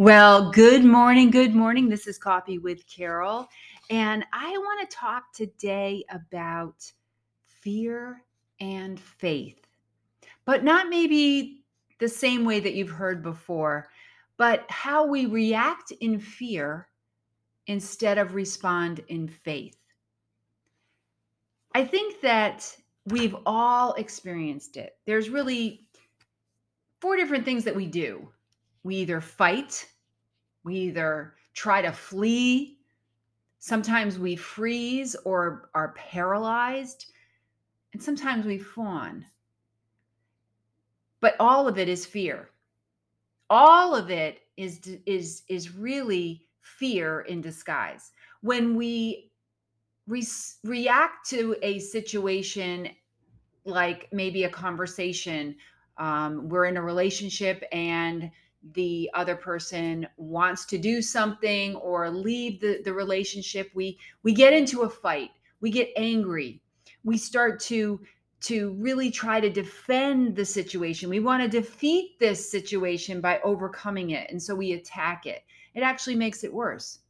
Well, good morning. Good morning. This is Coffee with Carol. And I want to talk today about fear and faith, but not maybe the same way that you've heard before, but how we react in fear instead of respond in faith. I think that we've all experienced it. There's really four different things that we do we either fight, we either try to flee, sometimes we freeze or are paralyzed, and sometimes we fawn. But all of it is fear. All of it is is is really fear in disguise. When we re- react to a situation like maybe a conversation um, we're in a relationship and the other person wants to do something or leave the, the relationship we we get into a fight we get angry we start to to really try to defend the situation. We want to defeat this situation by overcoming it and so we attack it. It actually makes it worse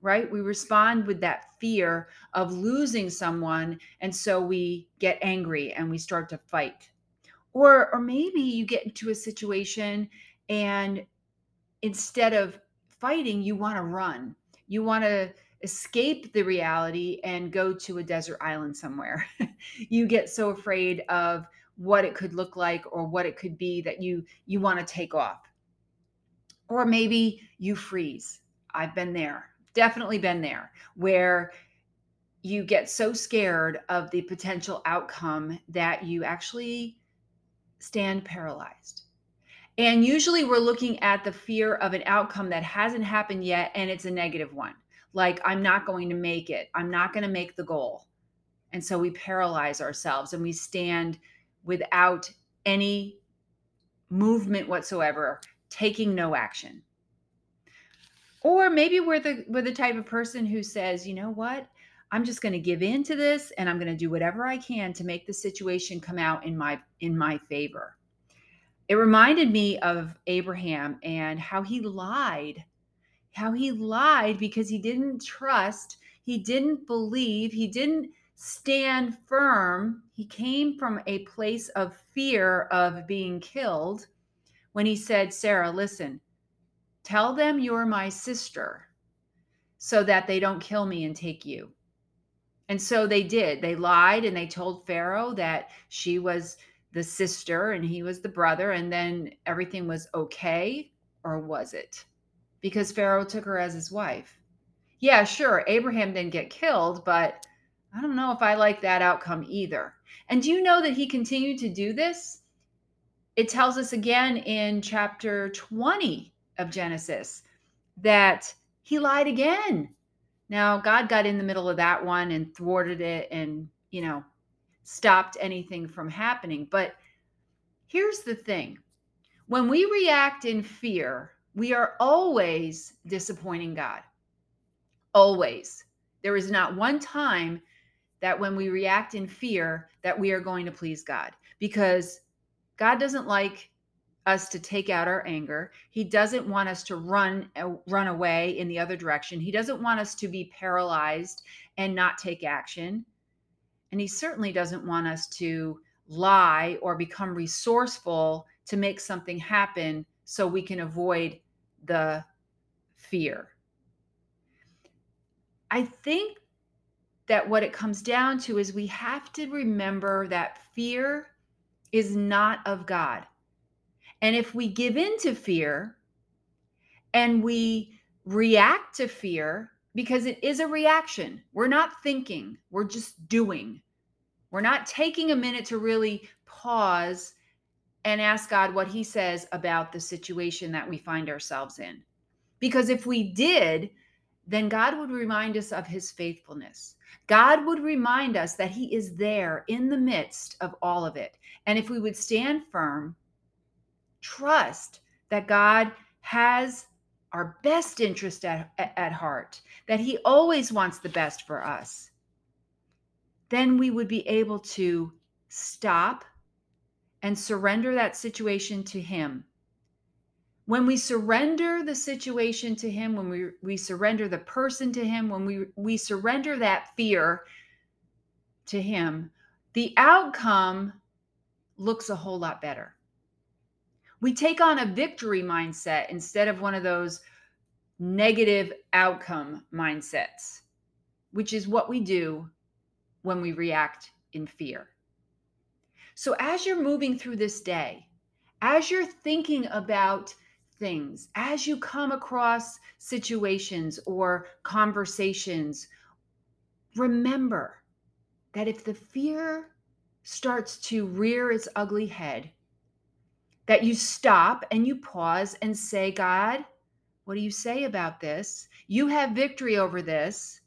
right? We respond with that fear of losing someone and so we get angry and we start to fight. Or or maybe you get into a situation and instead of fighting, you want to run. You want to escape the reality and go to a desert island somewhere. you get so afraid of what it could look like or what it could be that you you want to take off. Or maybe you freeze. I've been there. Definitely been there where you get so scared of the potential outcome that you actually stand paralyzed and usually we're looking at the fear of an outcome that hasn't happened yet and it's a negative one. Like, I'm not going to make it. I'm not going to make the goal. And so we paralyze ourselves and we stand without any movement whatsoever, taking no action. Or maybe we're the we're the type of person who says, you know what? I'm just going to give in to this and I'm going to do whatever I can to make the situation come out in my in my favor it reminded me of Abraham and how he lied, how he lied because he didn't trust, he didn't believe, he didn't stand firm. He came from a place of fear of being killed when he said, Sarah, listen, tell them you're my sister so that they don't kill me and take you. And so they did. They lied and they told Pharaoh that she was the sister and he was the brother, and then everything was okay? Or was it? Because Pharaoh took her as his wife. Yeah, sure, Abraham didn't get killed, but I don't know if I like that outcome either. And do you know that he continued to do this? It tells us again in chapter 20 of Genesis that he lied again. Now, God got in the middle of that one and thwarted it and, you know, stopped anything from happening. But here's the thing when we react in fear, we are always disappointing God. Always. There is not one time that when we react in fear that we are going to please God because God doesn't like us to take out our anger. He doesn't want us to run uh, run away in the other direction. He doesn't want us to be paralyzed and not take action. And he certainly doesn't want us to lie or become resourceful to make something happen so we can avoid the fear. I think that what it comes down to is we have to remember that fear is not of God. And if we give in to fear and we react to fear, because it is a reaction, we're not thinking, we're just doing. We're not taking a minute to really pause and ask God what He says about the situation that we find ourselves in. Because if we did, then God would remind us of His faithfulness. God would remind us that He is there in the midst of all of it. And if we would stand firm, trust that God has our best interest at, at heart, that He always wants the best for us then we would be able to stop and surrender that situation to Him. When we surrender the situation to Him, when we, we surrender the person to Him, when we, we surrender that fear to Him, the outcome looks a whole lot better. We take on a victory mindset instead of one of those negative outcome mindsets, which is what we do when we react in fear. So, as you're moving through this day, as you're thinking about things, as you come across situations or conversations, remember that if the fear starts to rear its ugly head, that you stop and you pause and say, God, what do you say about this? You have victory over this.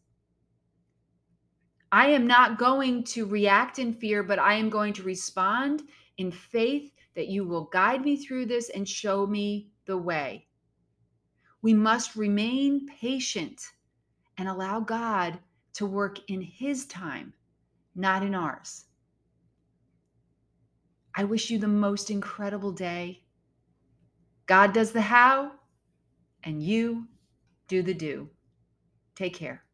I am not going to react in fear, but I am going to respond in faith that you will guide me through this and show me the way. We must remain patient and allow God to work in His time, not in ours. I wish you the most incredible day. God does the how, and you do the do. Take care.